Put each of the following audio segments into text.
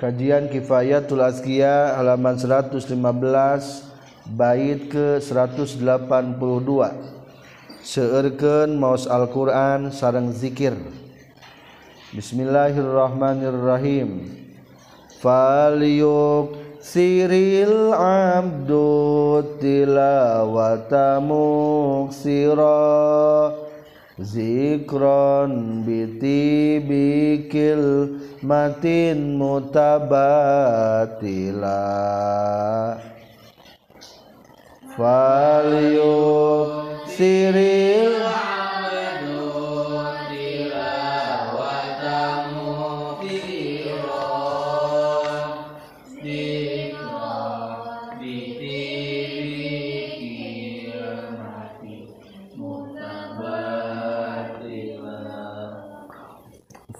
Kajian Kifayatul Azkiya halaman 115 bait ke 182. Seurkeun maos Al-Qur'an sareng zikir. Bismillahirrahmanirrahim. Falyuk siril abdu tilawata muksira zikron biti bikil matin mutabatila. Falyuk siril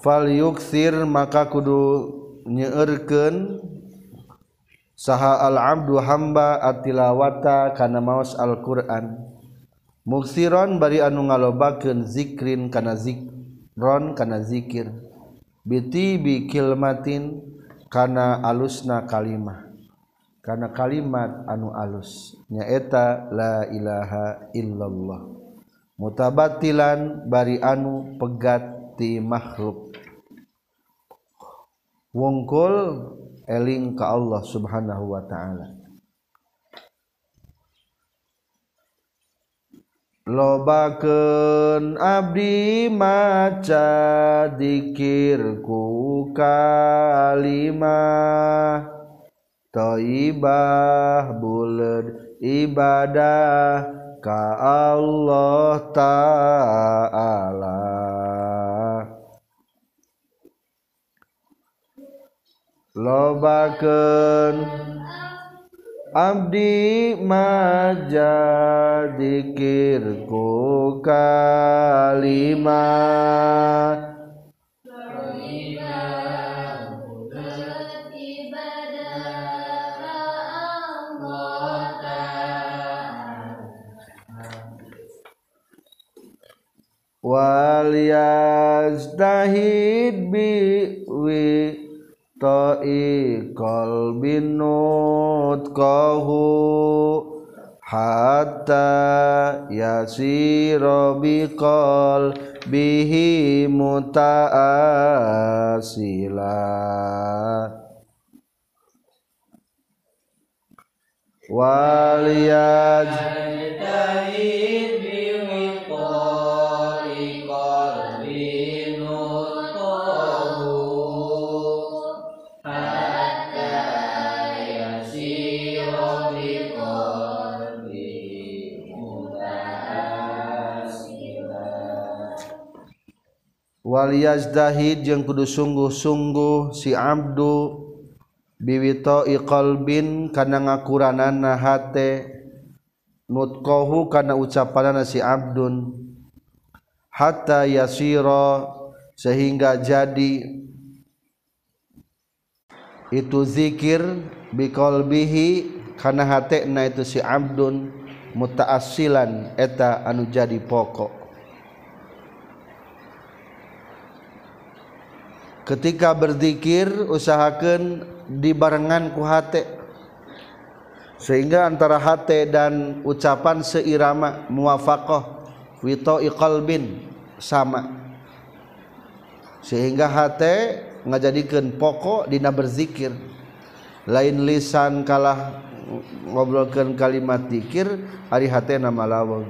fal yuksir maka kudu nyeurkeun. Saha al abdu hamba atilawata kana maos al Quran muksiron bari anu ngalobakeun zikrin kana zikron kana zikir. Biti bi kilmatin kana alusna kalimah. Kana kalimat anu alus. Nyaeta la ilaha illallah. Mutabatilan bari anu pegat ti makhluk. wongkol eling ka Allah Subhanahu wa taala. Lobakeun abdi maca dikir ku kalimah. Thaibah buleud ibadah ka Allah taala. Lobakeun abdi maja dikir ku kalimah. Wal yazdahid bi wi ta'i qalbin nutqahu hatta yasira biqal bihi muta'asila. Wal wal yazdahid jeung kudu sungguh-sungguh si Abdu biwito iqolbin kana ngakuranana hate nutqahu kana ucapanana si Abdun. Hatta yasira sehingga jadi itu zikir biqalbihi kana hate na itu si Abdun mutaassilan eta anu jadi pokok. ketika berzikir usahakan dibarengan ku hate. Sehingga antara hate dan ucapan seirama muwafaqah wito iqalbin sama. Sehingga hate ngajadikan pokok dina berzikir. Lain lisan kalah ngobrolkan kalimat zikir hari hate nama lawang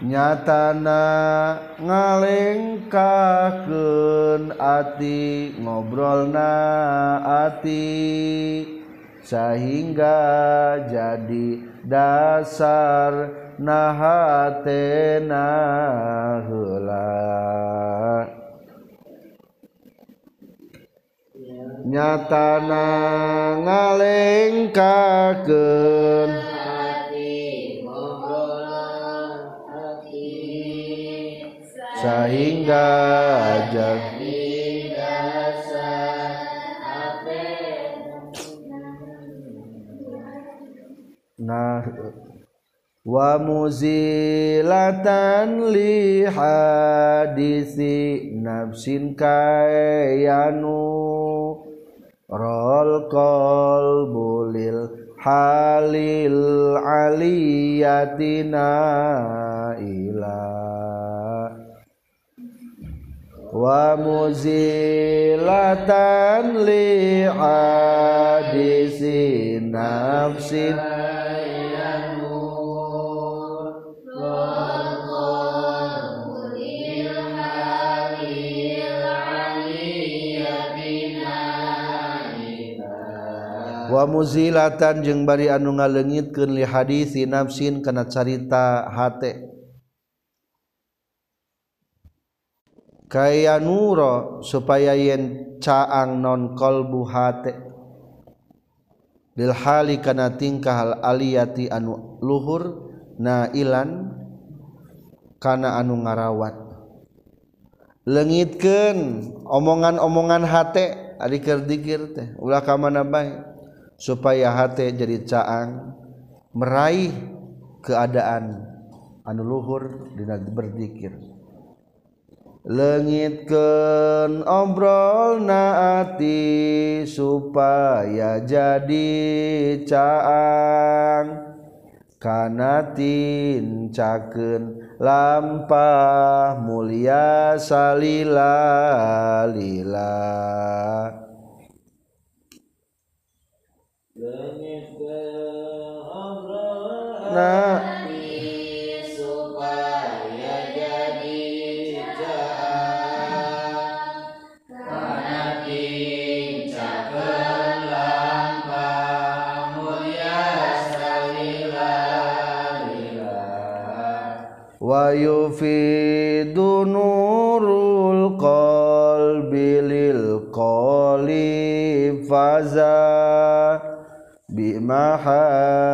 nyatana ngalengkakeun ati ngobrolna ati sehingga jadi dasar nahatena heula. Nyatana ngalengkakeun sehingga jadi nah wa muzilatan li hadisi nafsin kayanu. Rol qalbulil halil aliyatina ila wa muzilatan li hadisi nafsin wa muzilatan jeung bari anu ngalengitkeun li hadisi nafsin kana carita hate. kaya nuro supaya yen caang non kolbu hate. Bilhali kana tingkah hal aliyati anu luhur na ilan kana anu ngarawat. Lengitkeun omongan-omongan hate ari keur dikir teh ulah ka mana bae? Supaya hate jadi caang meraih keadaan anu luhur dina berzikir lengitkeun obrol naati supaya jadi caang. Kana tincakeun lampah mulia salila lila. Nah supaya ويفيد نور القلب للقول فزا بمحاسن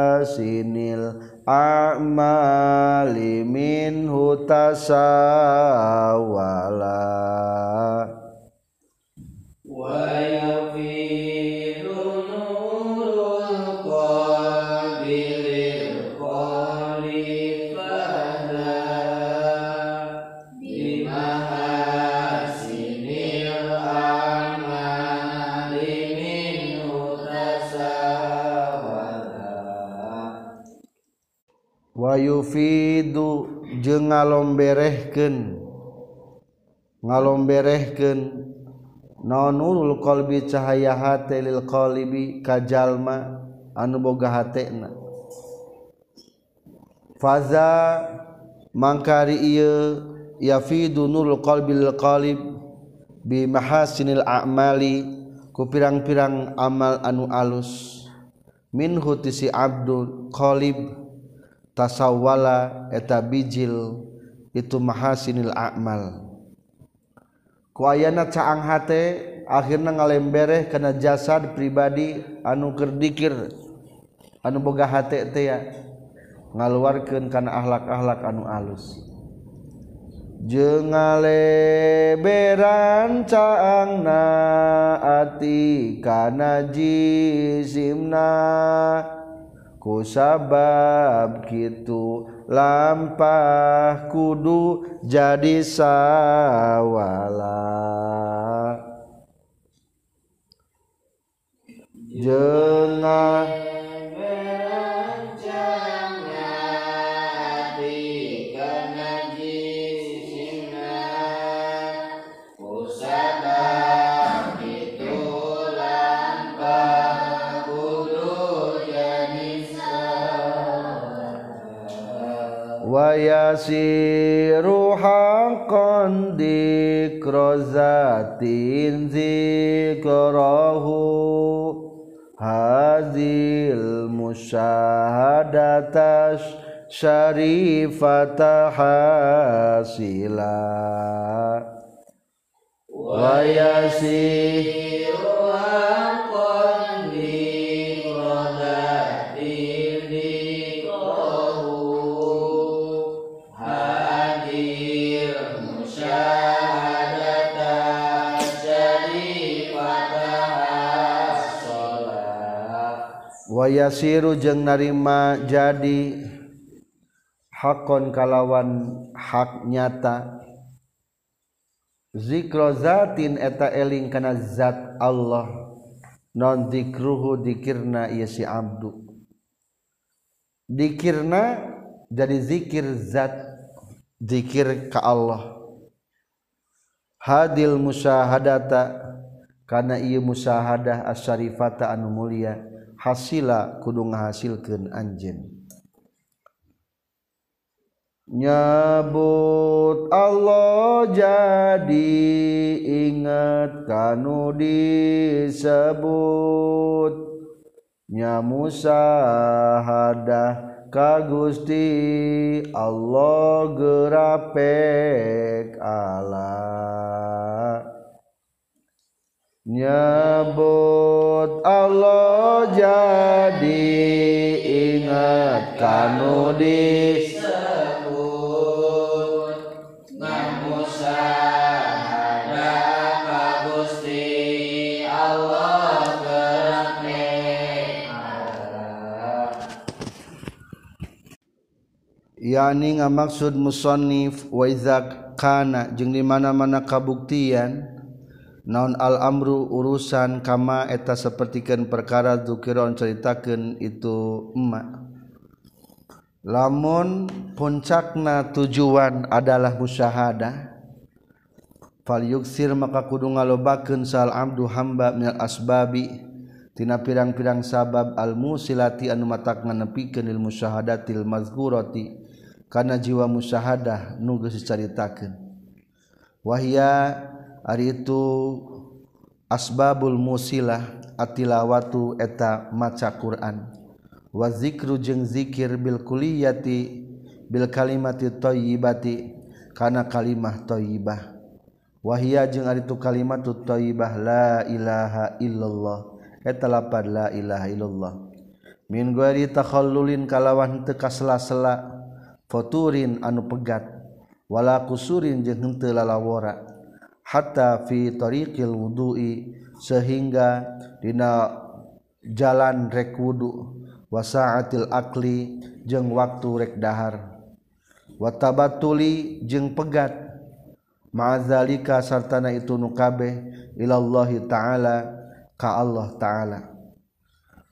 الأعمال منه تساولا ويفيد wayufidu jeung ngalomberehkeun. Ngalomberehkeun. Nonurul qalbi cahaya hate lil qalibi kajalma anu boga hatena. Faza mangkari ieu yafidu nurul qalbi lil qalib bi mahasinil a'mali ku pirang-pirang amal anu alus. Minhu tisi abdul qalib. tasawwala eta bijil itu mahasinil a'mal. Ku ayana caang hate akhirna ngalembereh kana jasad pribadi anu keur dikir anu boga hate teh ya ngaluarkeun kana akhlak-akhlak anu alus. Jeung ngaleberan caangna ati kana jisimna. kusabab gitu lampah kudu jadi sawala. Jengah. wayasiru haqqan dikrozatin zikrohu hazil musyahadatas syarifata hasila. Wayasiru wayasiru jeung narima jadi hakon kalawan hak nyata. Zikrozatin eta eling kana zat Allah. Non zikruhu dikirna ieu si abdu. Dikirna jadi zikir zat zikir ka Allah. Hadil musyahadata karena ia musyahadah asyarifata anu mulia hasila kudu ngahasilkeun anjeun. Nyebut Allah jadi ingat kanu disebut. Nyamusahadah ka Gusti Allah gerapek Allah. Nyebut Lamun Allah jadi ingat kanu disebut Ngamusa hadap kagusti Allah Yani ngamaksud musonif wa kana jeng di mana-mana kabuktian naon al-amru urusan kama eta sepertikan perkara dzukiron ceritakan itu emak lamun puncakna tujuan adalah musyahadah fal yuksir maka kudu ngalobakeun sal amdu hamba minal asbabi tina pirang-pirang sabab al musilati anu matak nepikeun ilmu syahadatil mazkurati kana jiwa musyahadah nu geus dicaritakeun wahia Ari itu asbabul musilah atilawatu eta maca Quran. Wa zikru jeung zikir bil kuliyati bil kalimati thayyibati kana kalimah thayyibah wahia jeung ari itu kalimatu thayyibah la ilaha illallah eta lapad la ilaha illallah. Min ghairi takhallulin kalawan teu kasela-sela Foturin anu pegat. Wala kusurin jeung henteu lalawora hatta fi tariqil wudu'i sehingga dina jalan rek wudu wasaatil akli jeung waktu rek dahar. Watabatuli jeung pegat. Ma'azalika sartana itu nukabeh ilallahi ta'ala ka Allah ta'ala.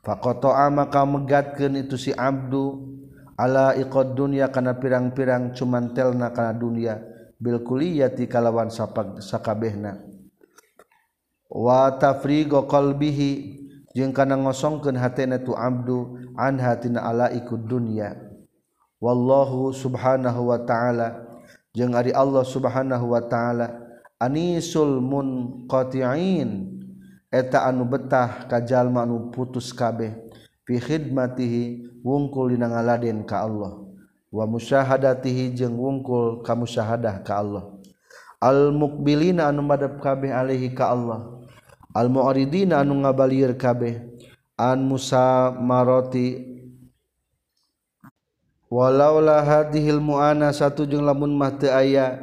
Faqata'a maka megatkeun itu si abdu ala iqad dunya kana pirang-pirang cuman telna kana dunya. Bilkuliyati kalawan sapag sakabehna. Wa tafrigo qalbihi jeung kana ngosongkeun hatena tu abdu an hatina ala ikud dunya. Wallahu subhanahu wa ta'ala jeung ari Allah subhanahu wa ta'ala anisul munqati'in. Eta anu betah ka jalma anu putus kabeh fi khidmatihi wungkul dina ngaladen ka Allah. wa musyahadatihi jeung wungkul ka musyahadah ka Allah. Al mukbilina anu madhab kabeh alaihi ka Allah. Al mu'ridina anu ngabalieur kabeh an musa maroti walaulah hadhil mu'ana satu jeung lamun mah teu aya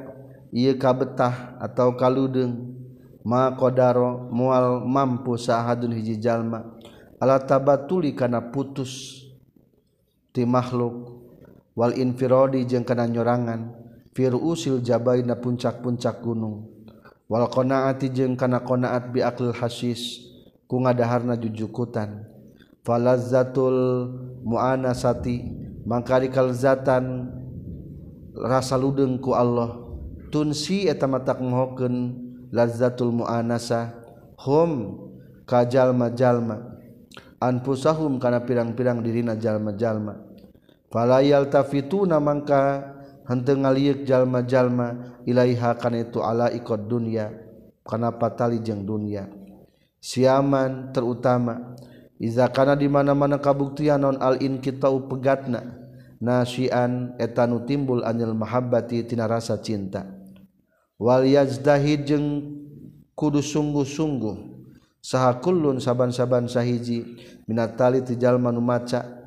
ieu kabetah atau kaludeung ma qadaro moal mampu sahadun hiji jalma. Ala tabatuli kana putus ti makhluk. wal infirodi jeung kana nyorangan firusil jabai na puncak-puncak gunung. Wal qanaati jeung kana qanaat bi aqlil hasis ku ngadaharna jujukutan. Falazzatul muanasati mangkari kalzatan rasa ludeung ku Allah. Tunsi eta matak ngohokeun lazzatul muanasa hum kajalma jalma anfusahum kana pirang-pirang dirina jalma-jalma. falayal tafituna mangka henteu ngaliuk jalma-jalma ilaiha kana itu ala ikod dunya kana patali jeung dunya siaman terutama iza kana di mana-mana kabuktian non al in kita pegatna nasian etanu timbul anil mahabbati tina rasa cinta. Wal yazdahi jeung kudu sungguh-sungguh saha kullun saban-saban sahiji minatali ti jalma nu maca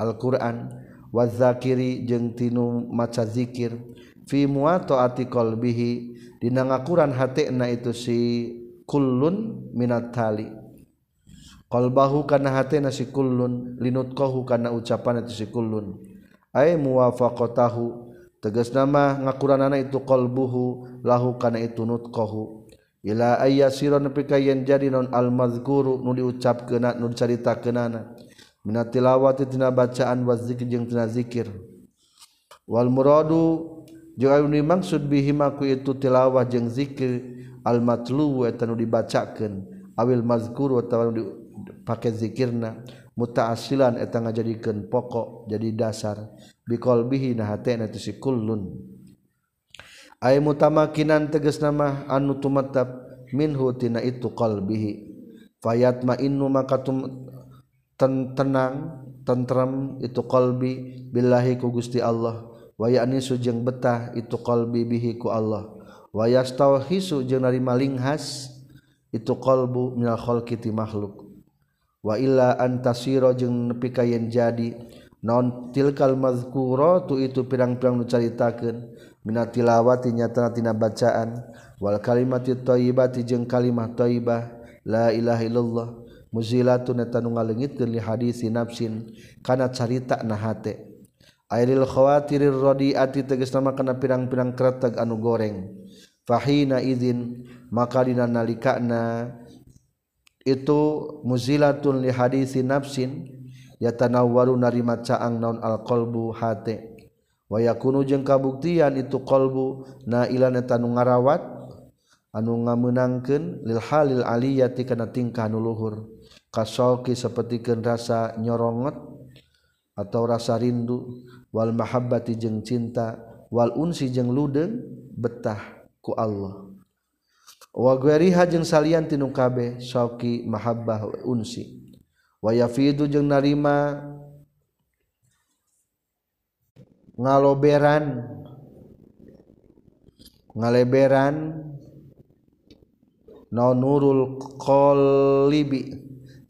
Alquran wazakiri jeung tinu maca dzikir fi muatoati qalbihi dina ngakuran hatena itu si kullun minat tali. Qalbahu kana hatena si kullun linutqahu kana ucapan itu si kullun. Ay muwafaqatahu tegas nama ngakuran anak itu qalbuhu lahu kana itu nutqahu. Ila ayyasira nepi ka yen jadi non al madzkuru nu diucapkeun nu dicaritakeunana. Mintilawati tina bacaan wa zikir jeung tina zikir. Wal muradu jeung anu dimaksud bihi maku itu tilawah jeung zikir al matlu eta nu dibacakeun awil mazkur atawa nu dipake zikirna mutaasilan eta ngajadikeun pokok jadi dasar biqalbihi na hatena tu sikullun ay mutamakinan tegas nama anu tumatab minhu tina itu qalbihi fayatma innu maka tum ten tenang tentrem itu qalbi billahi ku Gusti Allah. Wa ya'nisu jeung betah itu qalbi bihi ku Allah. Wa yastauhisu jeung narima linghas itu qalbu minal khalqi ti makhluk. Wa illa antasira jeung nepi ka yen jadi. Non tilkal mazkuratu itu pirang-pirang nu caritakeun. Minat tilawati nyatana tina bacaan. Wal kalimati thayyibati jeung kalimat thayyibah la ilaha illallah. muzilatun eta nu ngaleungitkeun li hadisi nafsin kana carita na hate. Airil khawatirir radiati tegas nama kana pirang-pirang kreteg anu goreng. Fahina idzin maka dina nalikana. Itu muzilatun li hadisi nafsin yatanawwaru narima caang naun alqalbu hate. Wa yakunu jeung kabuktian itu qalbu nailan eta nu ngarawat anu ngameunangkeun lil halil aliyati kana tingkah nu luhur. kasoki seperti rasa nyorongot atau rasa rindu wal mahabbati jeung cinta wal unsi jeung ludeng betah ku Allah. Wa gweriha jeung salian tinu kabeh soki mahabbah unsi. Wa yafidu jeung narima ngaloberan ngaleberan non nurul qalibi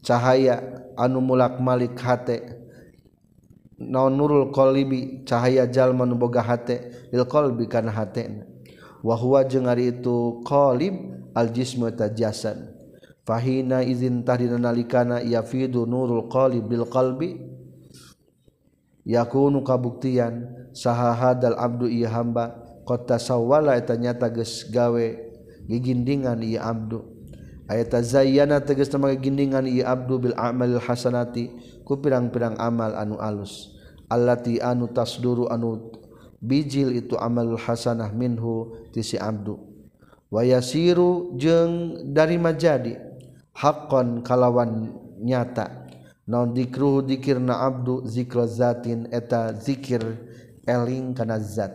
cahaya anu mulak Malik hate. Naon nurul qolibi cahaya jalma nu boga hate lil qalbi kana hatena. Wa huwa jeung ari itu qalib al jismu tajasan fahina izin tahdina nalikana yafidu nurul qalib bil qalbi yakunu kabuktian saha hadal abdu ieu hamba qad tasawwala eta nyata geus gawe gigindingan ieu abdu. ayata zayyana tegas nama gindingan i abdu bil amalil hasanati ku pirang-pirang amal anu alus. Allati anu tasduru anu bijil itu amalul hasanah minhu ti si abdu. Wayasiru jeung dari majadi haqqan kalawan nyata. Naon dikruhu dikirna abdu zikra zatin eta zikir eling kana zat.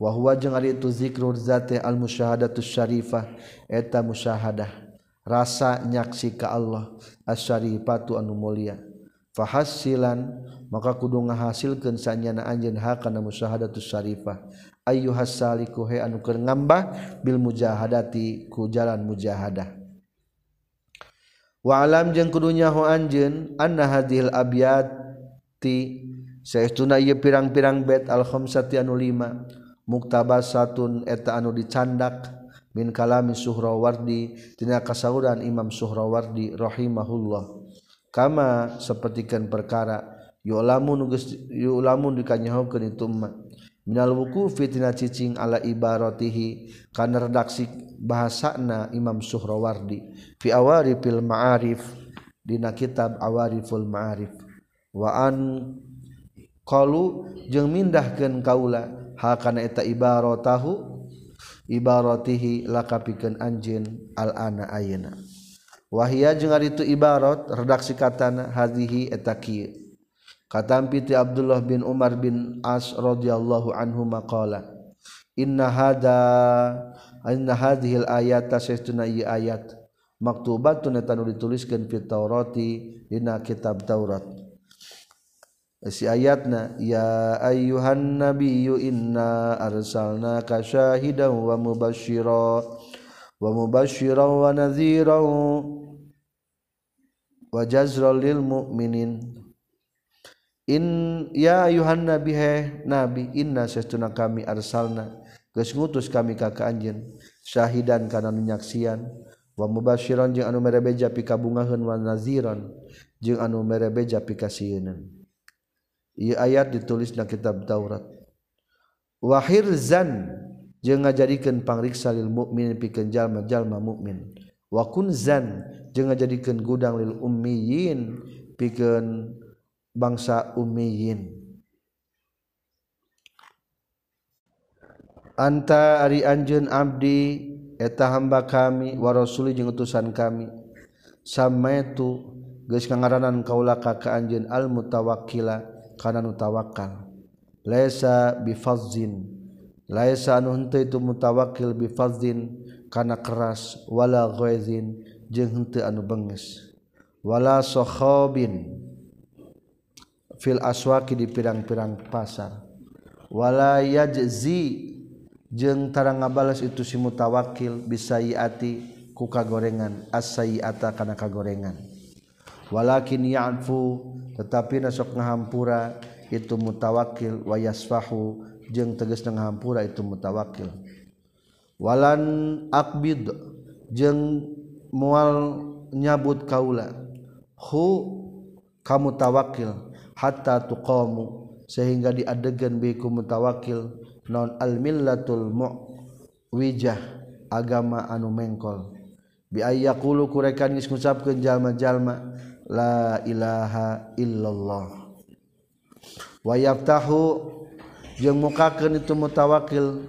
Wa huwa jeung ari itu zikrur zati al musyahadatus syarifah eta musyahadah. rasa nyaksi ka Allah asyarifatu anu mulia. Fahasilan maka kudu ngahasilkeun sanyana anjeun hakana musyahadatus syarifah. Ayyuhas saliku he anu keur ngambah bil mujahadati ku jalan mujahadah. Wa alam jeung kudu nyaho anjeun anna hadhil abyati saestuna ieu pirang-pirang bait al khamsati anu lima muktabasatun eta anu dicandak. min kalami Suhrawardi tina kasauran Imam Suhrawardi rahimahullah. Kama sapertikeun perkara yulamun geus yulamun dikanyahokeun itu ma minal wuqufi tina cicing ala ibaratihi kana redaksi bahasana Imam Suhrawardi. Fi awarifil ma'arif dina kitab awariful ma'arif. Wa an qalu jeung mindahkeun kaula hal kana eta ibaratahu ibaratihi lakapikeun anjeun al ana ayeuna. Wahia jeung ari itu ibarat redaksi katana hadhihi eta kieu. Katampi ti Abdullah bin Umar bin As radhiyallahu anhu maqala inna hada inna hadhil ayata saestuna ieu ayat. Maktubatun eta nu dituliskeun fit Taurati dina kitab Taurat. si ayatna ya ayyuhan nabiyyu inna arsalnaka syahidan wa mubashshira wa mubashshira wa nadhira wa jazral lil mu'minin. In ya ayyuhan nabi he nabi inna sesuna kami arsalna. Geus ngutus kami ka ka anjeun syahidan kana nyaksian. Wa mubasyshiran jeung anu merebeja pika bungaheun wa nadhiran jeung anu merebeja pika sieunan ia ayat ditulis dalam kitab Taurat. Wahirzan jeung ngajadikeun pangriksa lil mukmin pikeun jalma-jalma mukmin wa kunzan jeung ngajadikeun gudang lil ummiyin pikeun bangsa ummiyin. Anta ari anjeun abdi eta hamba kami wa rasuli jeung utusan kami. Samaitu geus ngaranan kaula ka ka anjeun al mutawakkila kana nu tawakal laisa bifazin laisa anu henteu itu mutawakil bifazin kana keras wala ghaizin jeung henteu anu benges wala sahabin fil aswaqi di pirang-pirang pasar. Wala yajzi jeung tarang ngabales itu si mutawakil bisayiati ku kagorengan as-sayiata kana kagorengan. Walakin ya'fu tetapi nasok ngahampura itu mutawakil wayasfahu jeung teges ngahampura itu mutawakil walan akbid jeung mual nyabut kaula hu kamu tawakil hatta tuqamu sehingga diadegan biku mutawakil non al millatul muwijah agama anu mengkol. Bi ayyaqulu kurekan geus ngucapkeun jalma-jalma la ilaha illallah. Wayaftahu jeung mukakeun itu mutawakil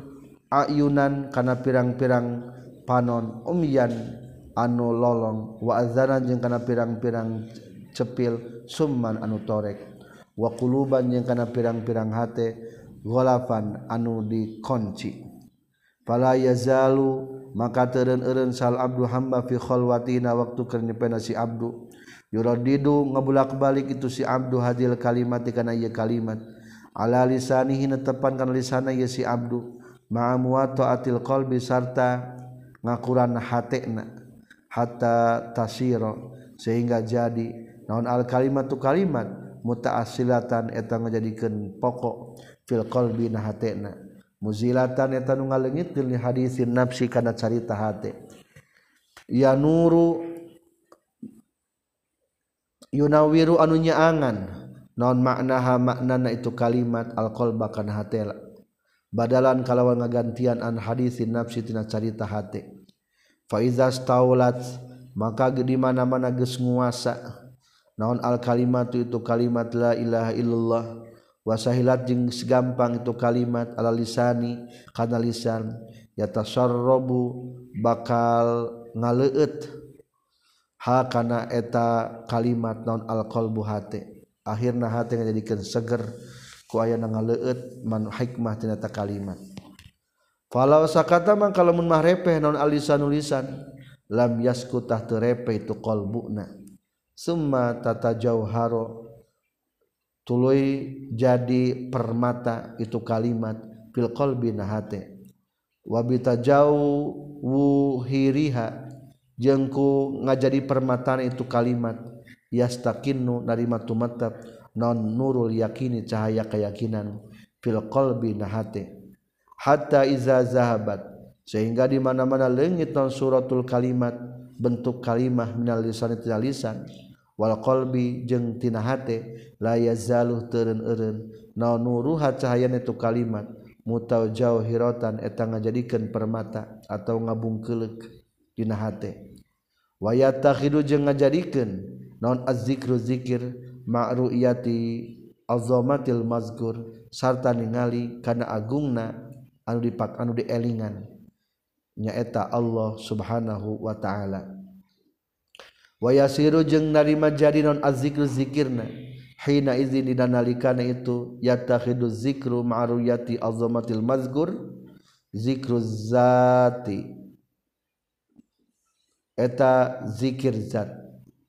ayunan kana pirang-pirang panon. Umyan anu lolong wa azana jeung kana pirang-pirang cepil summan anu torek. Wa quluban jeung kana pirang-pirang hate golafan anu dikunci fala yazalu maka teureun-eureun sal abdu hamba fi khalwatina waktu keur nyepena si abdu. yuradidu ngabulak balik itu si Abdu hadil kalimat kana ieu kalimat. Ala lisanihi netepan kana lisana ieu si Abdu. Ma'a muwata'atil qalbi sarta ngakuran hatena hatta tasiro sehingga jadi. Naon al kalimat tu kalimat? Mutaasilatan eta ngajadikeun pokok fil qalbi na hatena. Muzilatan eta nu ngaleungitkeun li hadisin nafsi kana carita hate. Ya nuru yunawiru anu nyaangan. Non maknaha maknana itu kalimat alkohol bahkan hati badalan kalawan ngagantian an hadisin nafsi tina carita hati faizas taulat maka di mana mana ges nguasa. Naon al kalimatu itu kalimat la ilaha illallah. Wasahilat jeung segampang itu kalimat ala lisani kana lisan. Yatasarrabu bakal ngaleut. hakana eta kalimat naon alkohol hate. Akhirnya hati jadikan seger ku aya na ngaleut man hikmah tinata kalimat. Falau sakata man kalau mah repeh naon alisan ulisan lam yaskutah teu repeh itu qalbuna. Summa tata jauharo tuluy jadi permata itu kalimat fil qalbi na hate. Wa bitajawuhiriha jengku ngajadi permataan itu kalimat yastaqinnu narima tumatap non nurul yakini cahaya keyakinan fil qalbi nahate. Hatta iza zahabat sehingga di mana-mana leungit non suratul kalimat bentuk kalimah minal lisan tina lisan wal qalbi jeung tina hate la yazalu teureun-eureun naon nuruha cahayana itu kalimat mutau jauhiratan eta ngajadikeun permata atau ngabungkeuleuk dina hate. waya tahidu jeung ngajadikeun. Naon azzikru zikir? Ma'ru'yati azamatil mazkur. Sarta ningali kana agungna anu dipak anu dielingan. Nyaeta Allah subhanahu wa ta'ala. Wayasiru jeung narima jadi non azzikru zikirna. Hina izin dina nalikana itu yatakhidu zikru ma'ruyati azamatil mazkur. Zikru zati. eta dzikir zat.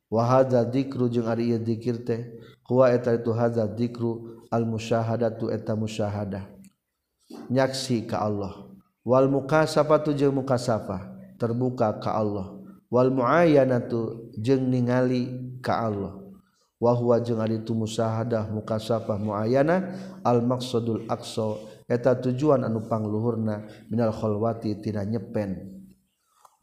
Wahaza dzikru jeung ari ieu dzikir teh huwa eta itu haza dzikru al musyahadatu eta musyahadah. Nyaksi ka Allah. Wal mukasafatu jeung mukasafah terbuka ka Allah. Wal muayyanatu jeung ningali ka Allah. Wa huwa jeung ari itu musyahadah mukasafah muayyana al maqsadul aqsa eta tujuan anu pangluhurna minal khalwati tina nyepen.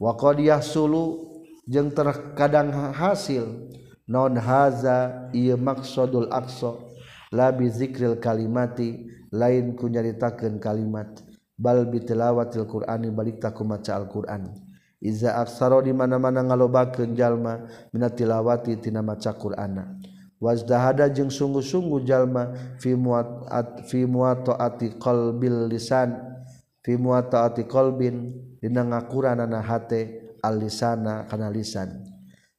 waqadiyah sulu jeung terkadang hasil. Non haza ia maksudul akso labi zikril kalimati lain ku nyaritakeun kalimat. Bal bitilawatil qur'ani balik taku maca al-qur'an. Iza aksaro di mana-mana ngalobakeun jalma mina tilawati tina maca qur'ana. Wazdahada jeung sungguh-sungguh jalma fi muat fi muataati qalbil lisan. fi muataati qalbin dina ngakuranana hate alisana kana lisan.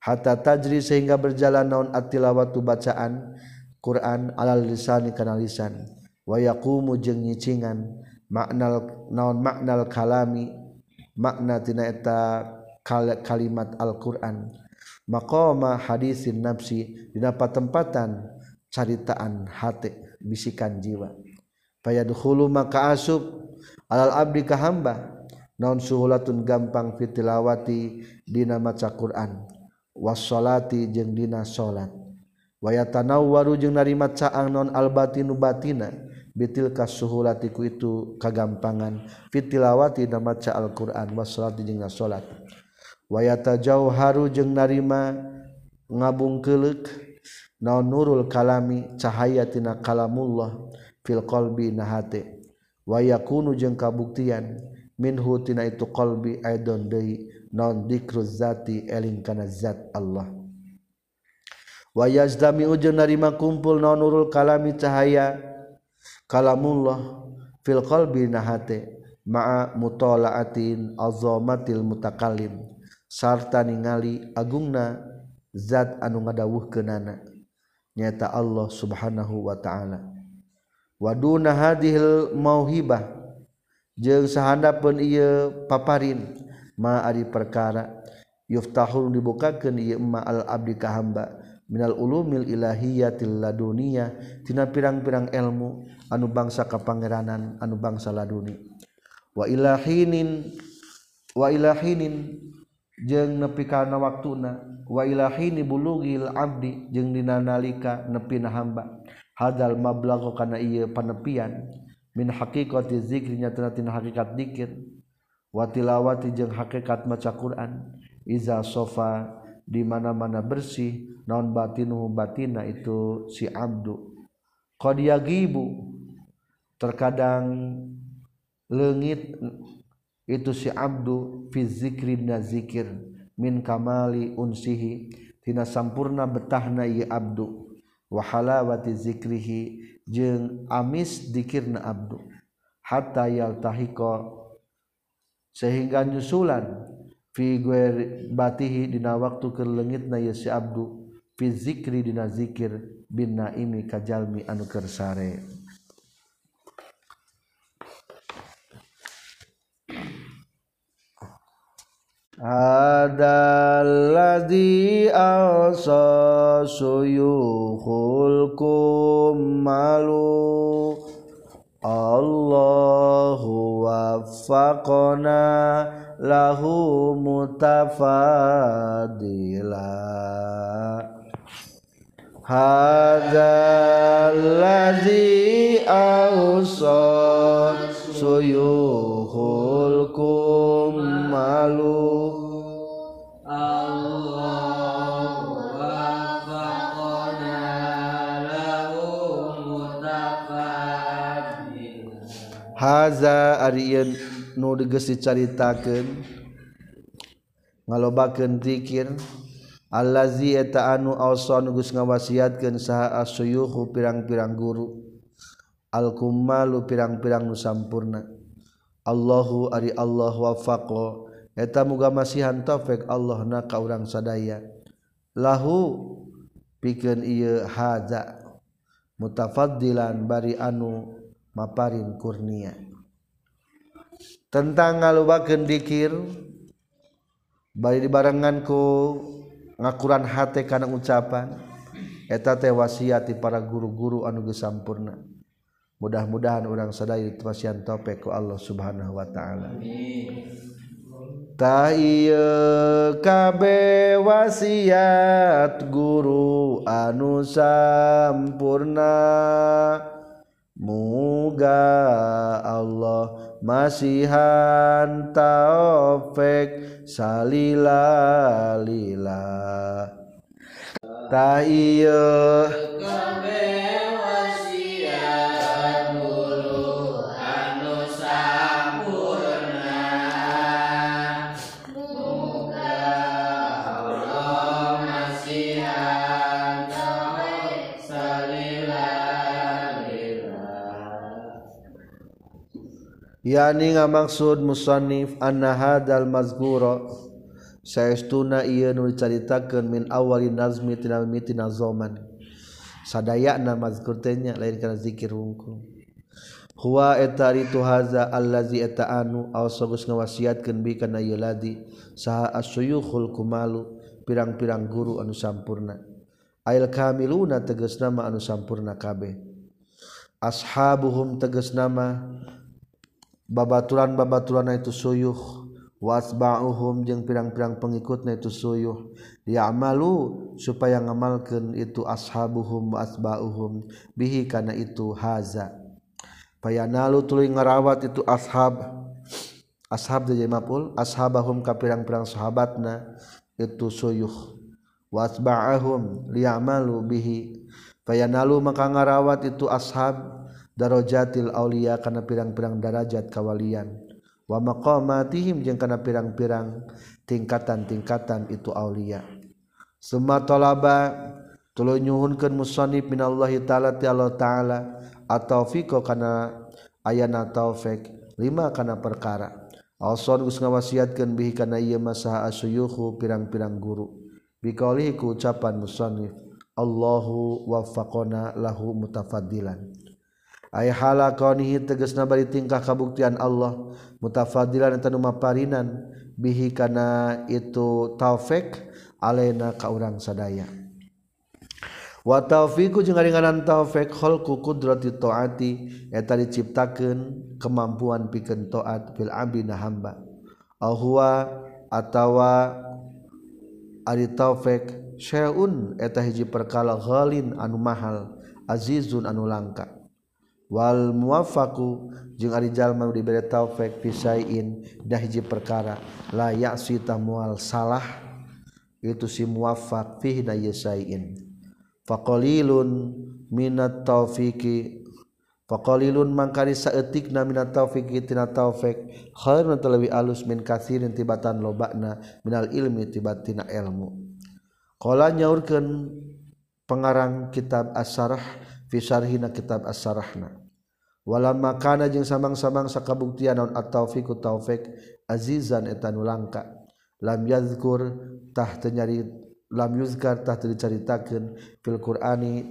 Hatta tajri sehingga berjalan naon at-tilawatu bacaan Quran alal lisani kana lisan. Wa yaqumu jeung nyicingan maknal naon maknal kalami makna tina eta kalimat Al-Qur'an. Maqama hadisin nafsi dina patempatan caritaan hate bisikan jiwa. Fayadkhulu maka asub alal abdi ka hamba naon suhulatun gampang fitilawati dina maca Quran. Wassolati jeung dina salat. Waya tanawwaru jeung narima caang non albatinu batina bitil kasuhulatiku itu kagampangan. Fitilawati dina maca Al-Qur'an wassolati jeung salat. Waya tajauharu jeung narima ngabungkeulek naon nurul kalami cahaya tina kalamullah fil qalbi na hate wayakunu jeung kabuktian minhu tina itu qalbi aidon deui non dikruz zati eling kana zat Allah. Wa yazdami ujun narima kumpul naon nurul kalami cahaya kalamullah fil qalbi nahate ma'a mutala'atin azamatil mutakallim sarta ningali agungna zat anu ngadawuhkeunana nyata Allah subhanahu wa ta'ala. waduna hadhil mauhibah. Jeung sahandapeun ieu paparin ma ari perkara. Yuftahul dibukakeun ieu ma al abdi ka hamba minal ulumil ilahiyatil ladunia tina pirang-pirang ilmu anu bangsa kapangeranan anu bangsa laduni. Wa ilahinin wa ilahinin jeung nepi kana waktuna wa ilahini bulugil abdi jeung dina nalika nepi na hamba. Hadal mablagho kana ieu panepian. Min haqiqati zikri nyatana tina hakikat dikir. Wa tilawati jeung hakikat maca Quran. Iza sofa di mana-mana bersih non batinu batina itu si abdu. Qad yagibu terkadang lengit itu si abdu fi zikri na zikir. Min kamali unsihi tina sampurna betahna ieu abdu wahalawati zikrihi jeung amis dikirna abdu hatta yaltahiqa sehingga nyusulan fi batihi dina waktu kelengitna ye si abdu fi zikri dina zikir bin naimi kajalmi anu kersare Hadalladzi awsa malu kummalu. Allahu waffaqana lahu mutafadila. Hadalladzi awsa suyuhul kum malu. Wafaqana lahu mutafadina Haza ari nu geus dicaritakeun ngalobakeun zikir allazi eta anu awsa nu geus ngawasiatkeun saha asuyuhu pirang-pirang guru. alkumalu pirang-pirang nu sampurna. Allahu ari Allah wafaqo eta muga masihan taufik Allah na ka urang sadaya. Lahu pikeun ieu hadza mutafaddilan bari anu maparin kurnia. Tentang ngalubakeun dikir bari dibarengan ku ngakuran hate kana ucapan eta teh wasiat para guru-guru anu geus sampurna. Mudah-mudahan urang sadaya ditepasian topek ku Allah Subhanahu wa taala. Ta ieu kabe wasiat guru anu sampurna. Muga Allah masihan taufik salila lila ta iya kabeh yani nga ngamaksud musonif hadal mazguro saestuna ieu nu dicaritakeun min awali nazmi tinal mitina nazoman sadayana mazkur teh nya lain kana zikir wungkul. Huwa eta tu haza allazi eta anu aw sagus ngawasiatkeun bi kana ieu ladi saha asyuyukhul kumalu pirang-pirang guru anu sampurna. Ail kamiluna tegas nama anu sampurna kabeh. Ashabuhum tegas nama babaturan babaturan itu suyuh. Wasba'uhum jeung pirang-pirang pengikutna itu suyuh. Diamalu supaya ngamalkeun itu ashabuhum wa asba'uhum. Bihi kana itu haza. Payanalu tuluy ngarawat itu ashab. Ashab jadi maful. Ashabahum ka pirang-pirang sahabatna itu suyuh. Wasba'ahum liyamalu bihi. Payanalu maka ngarawat itu ashab. Darojatil aulia kana pirang-pirang darajat kawalian. Wa maqamatihim jeung kana pirang-pirang tingkatan-tingkatan itu aulia summa talaba tuluy nyuhunkeun musannif minallahi taala ti Allah taala ataufiqo kana ayana taufik lima kana perkara. Alson gus ngawasiatkeun bihi kana ieu masaha asyuyukhu pirang-pirang guru. Biqaulihi ku ucapan musannif Allahu waffaqona lahu mutafaddilan aya halakonihi teges nabari tingkah kabuktian Allah. Mutafadilan eta parinan bihi kana itu taufik alena ka urang sadaya. Wa taufiku jeung ngaringanan taufik khalqu qudrati taati. Eta diciptakeun kemampuan pikeun taat fil abdina hamba. Ahwa atawa ari taufik syai'un. Eta hiji perkala ghalin anu mahal azizun anu langka. wal muwafaku jeung ari jalma nu diberi taufik pisain dah hiji perkara. La ya'sita mual salah itu si muwafaq fi na yasain faqalilun minat taufiqi faqalilun mangkari saeutikna minat taufiqi tina taufik khairun talawi alus min katsirin tibatan lobana minal ilmi tibatina ilmu. Qala nyaurkeun pengarang kitab as-sarah fi syarhina kitab as-sarahna. wala makana jeung samang-samang sakabuktian naon at-taufiqu taufik azizan eta nu langka lam yazkur tah nyari lam yuzkar tah teu dicaritakeun fil qur'ani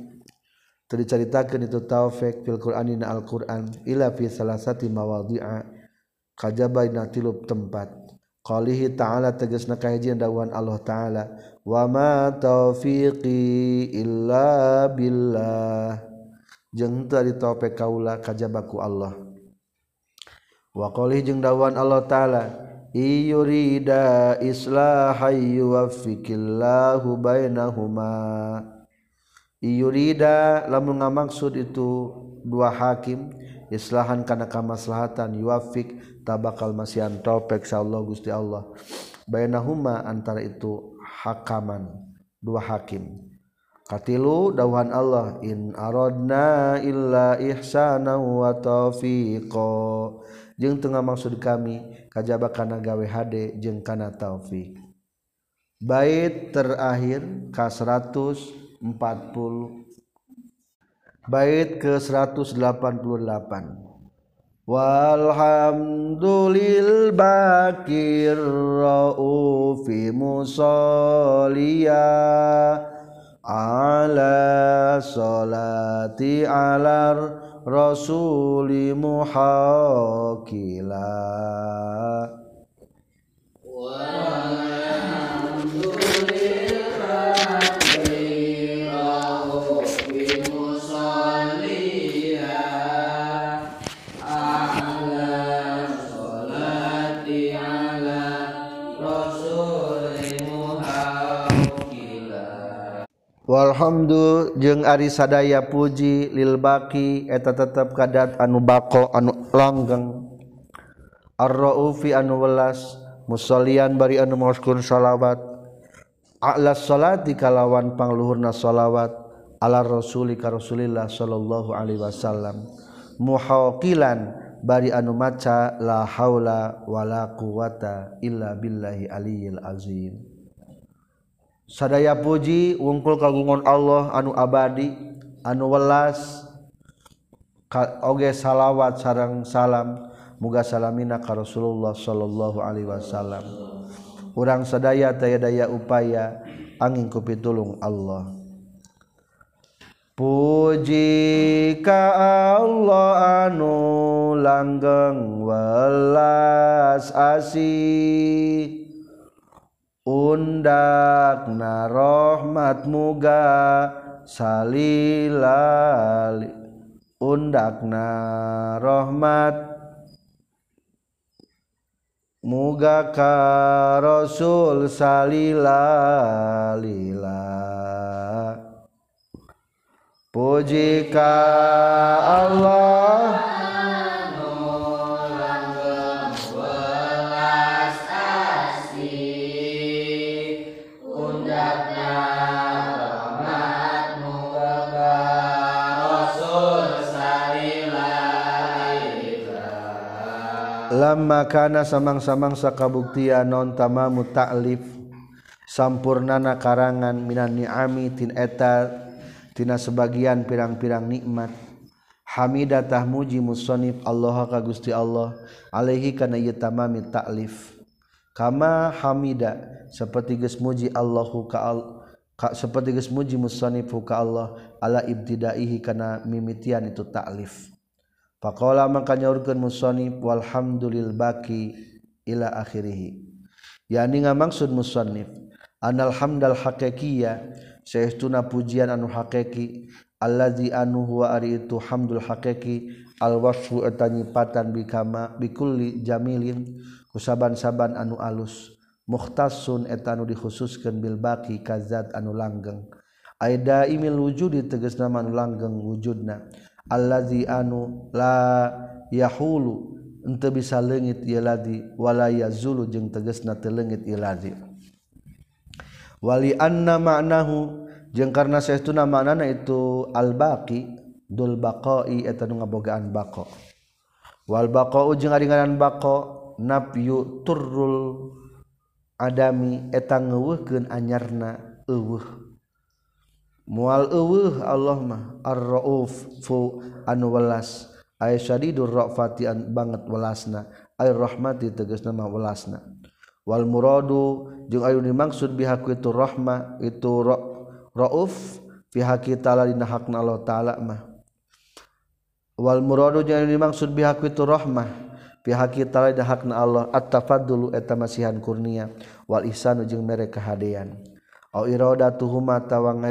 teu dicaritakeun itu taufik fil qur'ani na al-qur'an ila fi salasati mawadhi'a kajaba dina tilu tempat. Qalihi ta'ala tegasna kahiji dawuhan Allah ta'ala wa ma taufiqi illa billah. Jeng tadi tope kaula kajabaku Allah. Wa qali jeung dawan Allah taala iyurida islahay yuwaffiqillahu bainahuma. Iyurida lamun ngamaksud itu dua hakim islahan kana kamaslahatan yuwaffiq tabakal masian topek Allah Gusti Allah. Bainahuma antara itu hakaman dua hakim Katilu dawan Allah in aradna illa ihsana wa taufiqa jeung tengah maksud kami kajaba kana gawe hade jeung kana taufik bait terakhir ka 140 bait ke 188 Walhamdulil bakir raufi musalliya ala salati alar rasuli muhaqila Walhamdu jeung Ari sadaya puji lilbaki eta tetap kadat anu bako anu langgeng. Ar-Ra'ufi anu welas musallian bari anu moskur salawat A'la salati kalawan pangluhurna salawat ala rasuli ka rasulillah sallallahu alaihi wasallam. Muhaqilan bari anu maca la haula wala quwata illa billahi aliyil azim. sadaya puji wungkul kagungan Allah anu abadi anu welas. Oge salawat sarang salam muga salamina ka Rasulullah sallallahu alaihi wasallam. Urang sadaya daya daya upaya angin kupitulung Allah. Puji ka Allah anu langgeng welas asih. undakna rahmat muga salilali. Undakna rahmat muga ka rasul salilalila puji ka Allah. Lama kana samang-samangsa kabuktian non tamamu taklif sampurnana karangan minan ni'ami tin eta tina sebagian pirang-pirang nikmat. Hamidatah muji musonif Allah ka Gusti Allah alaihi kana ieu tamami taklif kama hamida seperti geus muji Allahu ka al, ka, seperti geus muji musonif ka Allah ala ibtidaihi kana mimitian itu taklif Pakola maka nyaurkeun musannif walhamdulil baki ila akhirih. Yani ngamaksud musannif anal hamdal haqiqiyya saestuna pujian anu haqiqi allazi anu huwa ari itu hamdul haqiqi al wasfu eta nyipatan bikama bikulli jamilin kusaban-saban anu alus mukhtasun eta anu dikhususkeun bil baki kazat anu langgeng aida imil wujudi tegasna anu langgeng wujudna allazi anu la yahulu ente bisa leungit ieu ladi wala yazulu jeung tegasna teu leungit ieu ladi. Wali anna ma'nahu jeung karna saestuna maknana itu al baqi dul baqai eta nu ngabogaan baqa wal baqau jeung aringanan baqa nafyu turrul adami eta ngeuweuhkeun anyarna eueuh mual eueuh Allah mah ar-rauf fu anu welas. Ay syadidur rafati an banget welasna. Ay rahmati tegasna mah welasna. Wal muradu jeung anu dimaksud bihaku itu rahma itu rauf fi haqi ta'ala dina hakna Allah ta'ala mah. Wal muradu jeung anu dimaksud bihaku itu rahmah fi haqi ta'ala dina hakna Allah. At-tafaddulu eta masihan kurnia. Wal ihsanu jeung mere kahadean. tawang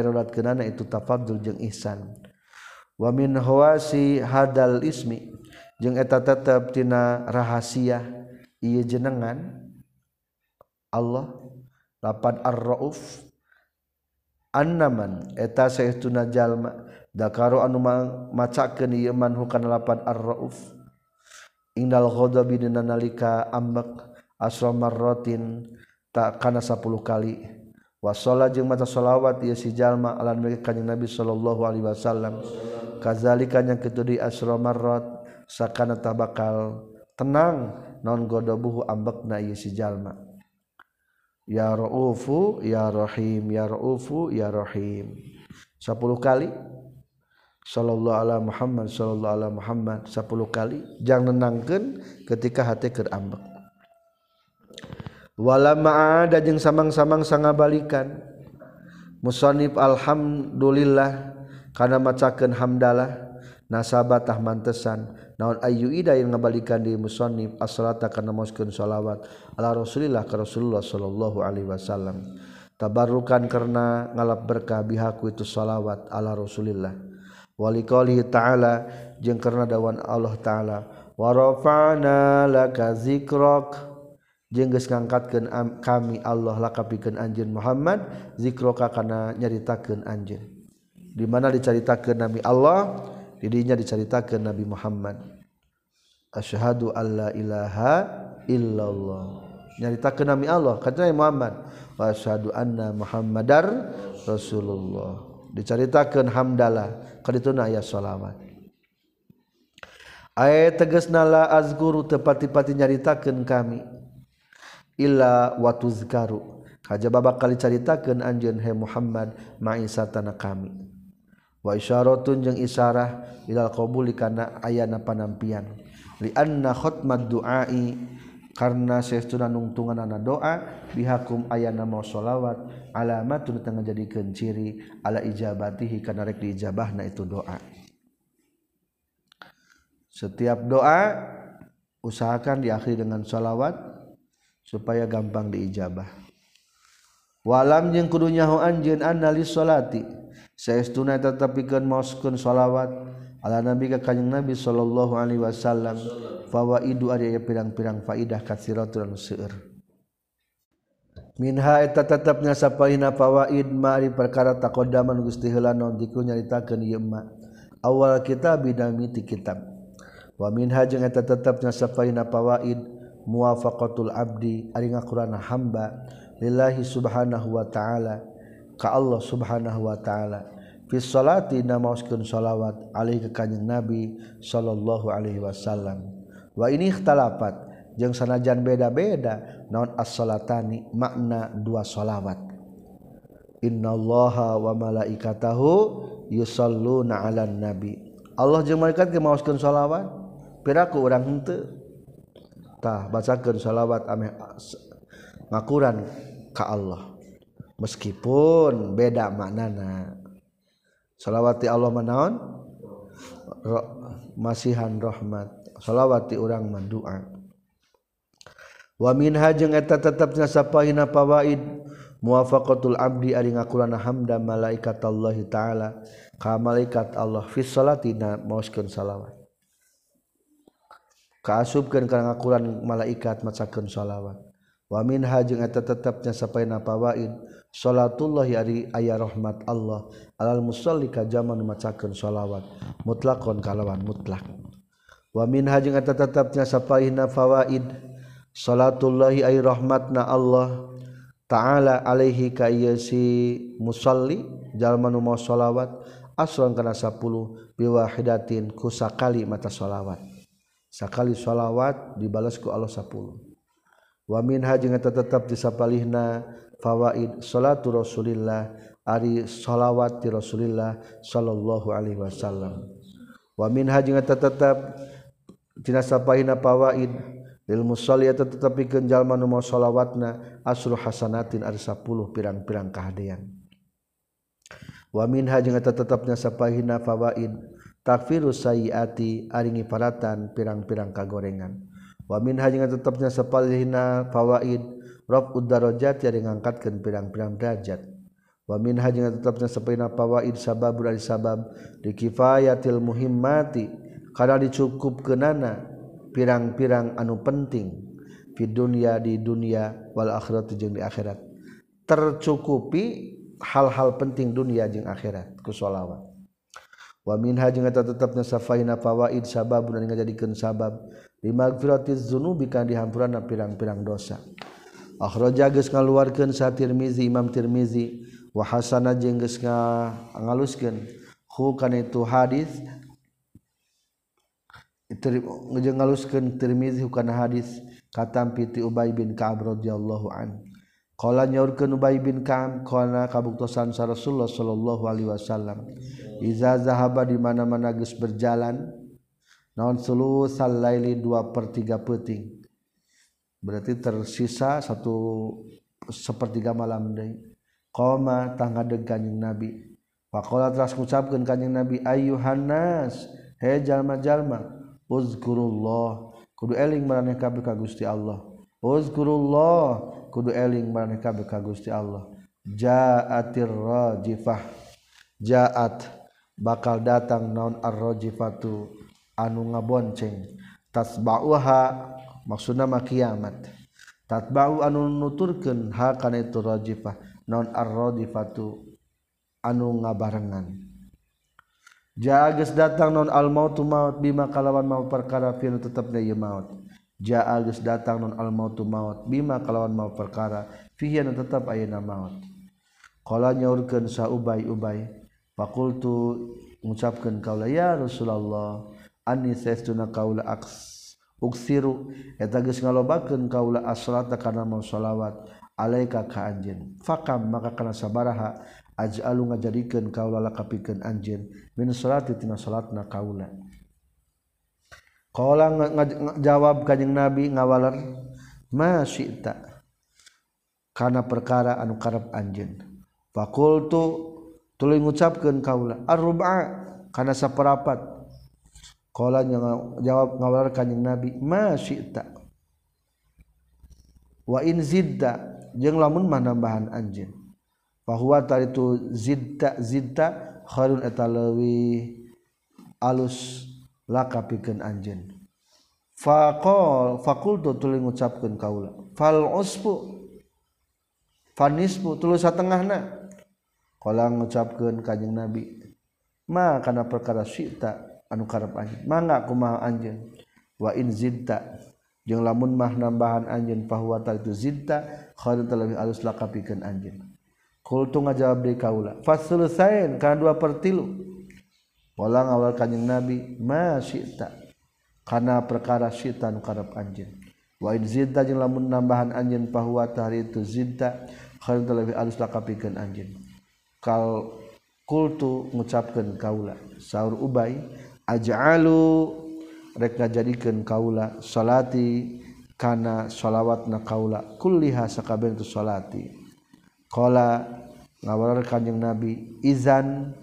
itu tafadul jeung ihsan. Wa min hawasi hadal ismi jeung eta tetep tina rahasia. Ieu jenengan Allah lapan ar-rauf annaman eta saestuna jalma dakaro anu macakeun ieu man hukana lapan ar-rauf. Indal ghadabi dina nalika ambek asra marratin tak kana 10 kali. wasola jeung mata shalawat ia si jalma ala mereka kanjeng Nabi sallallahu alaihi wasallam. Kazalika yang ketudi asromarot sakana tabakal tenang non godobuhu ambekna ieu si jalma. Ya raufu ya rahim ya raufu ya rahim. 10 kali sallallahu ala Muhammad sallallahu ala Muhammad 10 kali jangan nenangkeun ketika hati keur ambek. wala ma'ada jeung samang-samang sangabalikan. Musonib alhamdulillah kana macakeun hamdalah nasabatah mantesan. Naon ayu ida yang ngabalikan di musonib as-salata kana moskeun shalawat ala rasulillah ka rasulullah sallallahu alaihi wasallam. Tabarukan karena ngalap berkah bihaku itu salawat ala rasulillah. Wali qalihi ta'ala jeung karena dawan Allah ta'ala warafa'na laka zikrak jengges ngangkatkan kami Allah lakapikan anj Muhammad zikroka karena nyaritakan anj dimana diceritakan Nabi Allah dirinya diceritakan Nabi Muhammad. Asyhadu alla ilaha illallah. Nyaritakan Nabi Allah katanya Muhammad. Wa asyhadu anna Muhammadar Rasulullah. Diceritakan hamdalah kadituna aya salawat ayat tegas nala azguru tepati-pati nyaritakan kami. illa watuzkaru haja babak kali caritakeun anjeun he Muhammad ma'isatana kami. Wa isyaratun jeung isyarah ilal qabuli kana ayana panampian. Li anna khotmad du'ai karena saestuna nungtunganna doa bihakum ayana mau sholawat alamatun tengah jadikeun ciri ala ijabatihi kana rek diijabahna itu doa. Setiap doa usahakan diakhiri dengan sholawat supaya gampang diijabah. Walam jeung kudu nyaho anjeun analis salati saestuna tetepikeun maoskeun sholawat ala nabi ka kanjing nabi sallallahu alaihi wasallam. Fawaidu ari pirang-pirang faidah katsiratun seueur. Minha eta tetepnya sapaina fawaid mari perkara taqaddaman Gusti heula naon nyaritakeun ieu ma. Awal kitab bidami ti kitab. Wa minha jeung eta tetepnya sapaina fawaid muwafaqatul abdi ari ngakurana hamba lillahi subhanahu wa ta'ala ka Allah subhanahu wa ta'ala. Fi salati namauskeun salawat alaihi ka kanjeng nabi sallallahu alaihi wasallam. Wa ini ikhtilafat jeung sanajan beda-beda naon as-salatani makna dua salawat. Innallaha wa malaikatahu yusalluna 'alan nabi. Allah jeung malaikat ge maoskeun salawat piraku urang henteu. tah bacakeun shalawat ame ngakuran ka Allah. Meskipun beda maknana. Shalawati Allah menaon Ro, masihan rahmat. Shalawati orang mendua wa minha jeung eta tetepna sapahina pawaid muwafaqatul abdi ari ngakurana hamda malaikatallahi taala. Ka malaikat Allah fi salatina maoskeun salawat. kaasubkeun kana ngakuran malaikat macakeun shalawat wa minha jeung eta tetepnya sapai napawaid salatullah ari aya rahmat Allah. Alal musalli ka jaman macakeun shalawat mutlakon kalawan mutlak. Wa minha jeung eta tetepnya sapai nafawaid salatullah ay rahmatna Allah. Ta'ala alaihi ka ieu si musalli jalma nu mau shalawat asron kana 10 biwahidatin kusakali mata shalawat sakali sholawat dibalasku Allah 10 waminha jeung eta tetep disapalihna fawaid salatu Rasulillah ari sholawat ti Rasulillah sallallahu alaihi wasallam. Waminha jeung eta tetep tina sapahina fawaid lil musalli eta tetep jalma nu mau shalawatna asru hasanatin ari 10 pirang-pirang kahadean. Waminha jeung eta tetepna sapahina fawaid takfirus sayiati aringi paratan pirang-pirang kagorengan. Wa min hanya tetapnya sepalihna fawaid rob udarajat yang ngangkatkeun pirang-pirang derajat. Wa min hanya tetapnya sepalihna fawaid sababur ari sabab di kifayatil muhimmati kana dicukupkeunana pirang-pirang anu penting di dunia di dunia wal akhirat jeung di akhirat. Tercukupi hal-hal penting dunia jeung akhirat ku waminha jengeta tetapnya safaina fawaid sabab dan jadikan sabab. Limagfiratiz zunubi kan dihampuran pirang-pirang dosa. Akhraja geus ngaluarkeun sa Tirmizi Imam Tirmizi. Wa hasana jeung geus ngaluskeun. Hu kana itu hadis. Jeung ngaluskeun Tirmizi kana hadis. Katam piti Ubay bin Ka'ab radhiyallahu anhu Kala nyaurkeun Ubay bin Ka'ab kana kabuktosan sa Rasulullah sallallahu alaihi wasallam. Iza zahaba di mana-mana geus berjalan naon sulusal laili 2/3 peuting. Berarti tersisa satu sepertiga malam deui. Qoma tangga deg kanjing Nabi. Faqala teras ngucapkeun kanjing Nabi ayyuhan nas, he jalma-jalma uzkurullah. Kudu eling maraneh kabeh ka Gusti Allah. Uzkurullah kudu eling maneh kabeh ka Gusti Allah. Jaatir rajifah. Jaat. Bakal datang naon ar-rajifatu. Anu ngabonceng. Tasba'uha. Maksudna mah kiamat. Tatba'u anu nuturkeun ha kana itu rajifah. Naon ar-rajifatu. Anu ngabarengan. Jaga datang non al maut. Maut bima kalawan maut perkara fil tetap daya maut. Jaal geus datang non al mautu maut. Bima kalawan mau perkara. Fihi anu tetap ayeuna maut. Qala nyaurkeun sa Ubay Ubay fakultu ngucapkeun kaula ya Rasulullah anni saestuna kaula aks uksiru eta geus ngalobakeun kaula asrata kana mau shalawat alaika ka anjeun. Fakam maka kana sabaraha aj'alu ngajadikeun kaula lakapikeun anjeun. Min salati tina salatna kaula Kala jawab kanjeng Nabi ngawaler tak karena perkara anu karep anjeun. Fakultu tuluy ngucapkan kaula arba'a karena saparapat. Kala jawab ngawaler kanjeng Nabi masih tak. Wa in zidda jeung lamun mah nambahan anjeun. Bahwa tadi itu zidda zidda khairun etalawi alus laka pikeun anjeun. Faqal fakultu tuluy ngucapkeun kaula. Fal usbu fanisbu tuluy satengahna. Kala ngucapkeun kanjing nabi ma kana perkara syita anu karep anjeun? Mangga kumaha anjeun. Wa in zinta jeung lamun mah nambahan anjeun bahwa itu zinta khairun talabi alus laka pikeun anjeun. Kultu ngajawab di kaula. Fasulusain karena dua per. pola ngawal kanjeng nabi masih tak karena perkara syaitan karep anjeun. Wa in zinta jeung lamun nambahan anjeun pahuwa tahri itu zinta khairun lebih alus lakapikeun anjeun. Kal kultu ngucapkeun kaula saur ubay aj'alu rek ngajadikeun kaula salati kana shalawatna kaula kulliha sakabeh tu salati. Qala ngawalar kanjeng nabi izan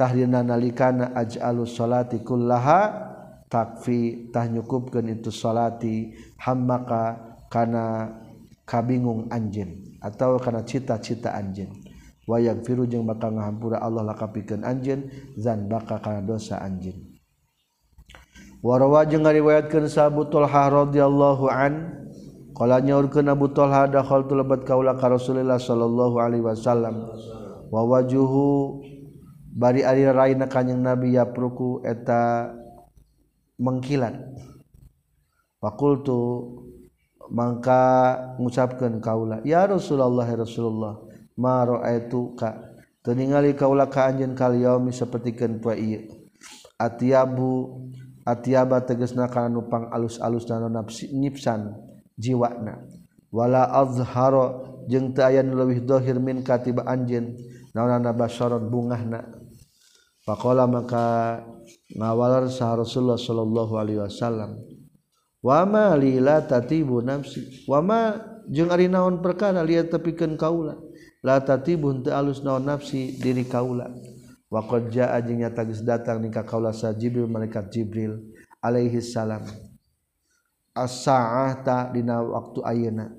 tahdina nalikana aj'alu salati kullaha. Takfi tah nyukupkeun itu salati. Hammaka kana kabingung anjeun atau kana cita-cita anjeun. Wayang firu jeung bakal ngahampura Allah lakapikeun anjeun zan baka kana dosa anjeun. Warwajeng ngariwayatkeun sabutul radhiyallahu an qala nyaurkeun Abu Talha dakhaltu lebat kaula ka Rasulillah sallallahu alaihi wasallam. Wa wajuhu bari ari raina kanjing nabi ya pruku eta mengkilat. Fakultu mangka ngucapkeun kaula ya rasulullah ya rasulullah ma raaitu ka teu ningali kaula ka anjeun kal yaumi sapertikeun poe ieu. Atiabu atiaba tegasna kana nupang alus-alus dan nafsi nyipsan jiwana wala azharo jeung teu aya nu leuwih dohir min katiba anjeun naonna basaron bungahna. Pakola maka ngawalar sah Rasulullah Shallallahu Alaihi Wasallam. Wama lila tatibu nafsi. Wama jeung ari naon perkara lihat tepikan kaula. La tatibu teu alus naon nafsi diri kaula. Wa qad jaa jeung datang nikah kaula sa Jibril malaikat Jibril alaihi salam. As-sa'ah ta dina waktu ayeuna.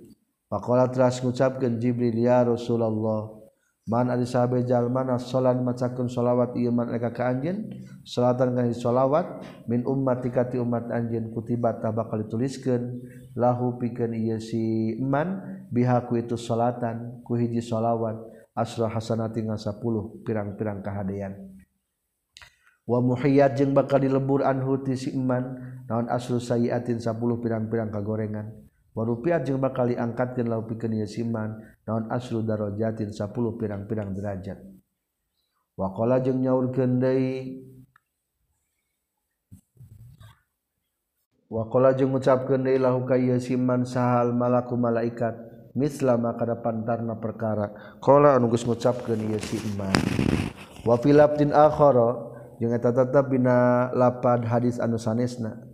Faqala teras ngucapkeun Jibril ya Rasulullah Man ari sahabe jalma nasolan macakeun sholawat ieu man ka ka anjeun. Salatan kana sholawat min ummatika ti umat anjeun kutiba tah bakal dituliskeun. Lahu pikeun ieu si man bihaku itu salatan ku hiji sholawat asra hasanati ngasapuluh pirang-pirang kehadian wa muhiyat jeung bakal dilebur anhu ti si man naon asru sayiatin 10 pirang-pirang kagorengan. Wa rupiat jeung bakal diangkatkeun lahu pikeun ieu si man naon asru darajatin 10 pirang-pirang derajat. Wakola jeung nyaurkeun deui wakola jeung ngucapkeun deui lahu ka ieu siman sahal malaku malaikat misla maka pantarna perkara. Qala anu geus ngucapkeun ieu siman wa fil abdin akhara jeung eta tetep dina lapad hadis anu sanesna.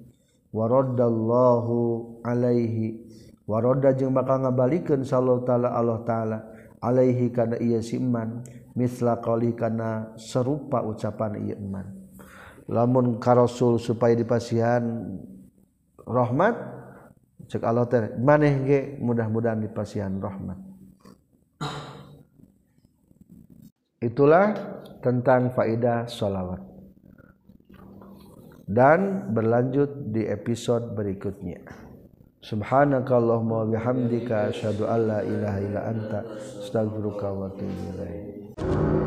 Wa raddallahu alaihi. Wa radda jeung bakal ngabalikeun sallallahu taala Allah taala alaihi kana ieu si iman misla qali kana serupa ucapan ieu iman. Lamun ka rasul supaya dipasihan rahmat cek Allah teh maneh ge mudah-mudahan dipasihan rahmat. Itulah tentang faidah sholawat. Dan berlanjut di episode berikutnya subhanakallahumma bihamdika asyhadu an la ilaha illa anta astaghfiruka wa atubu ilaik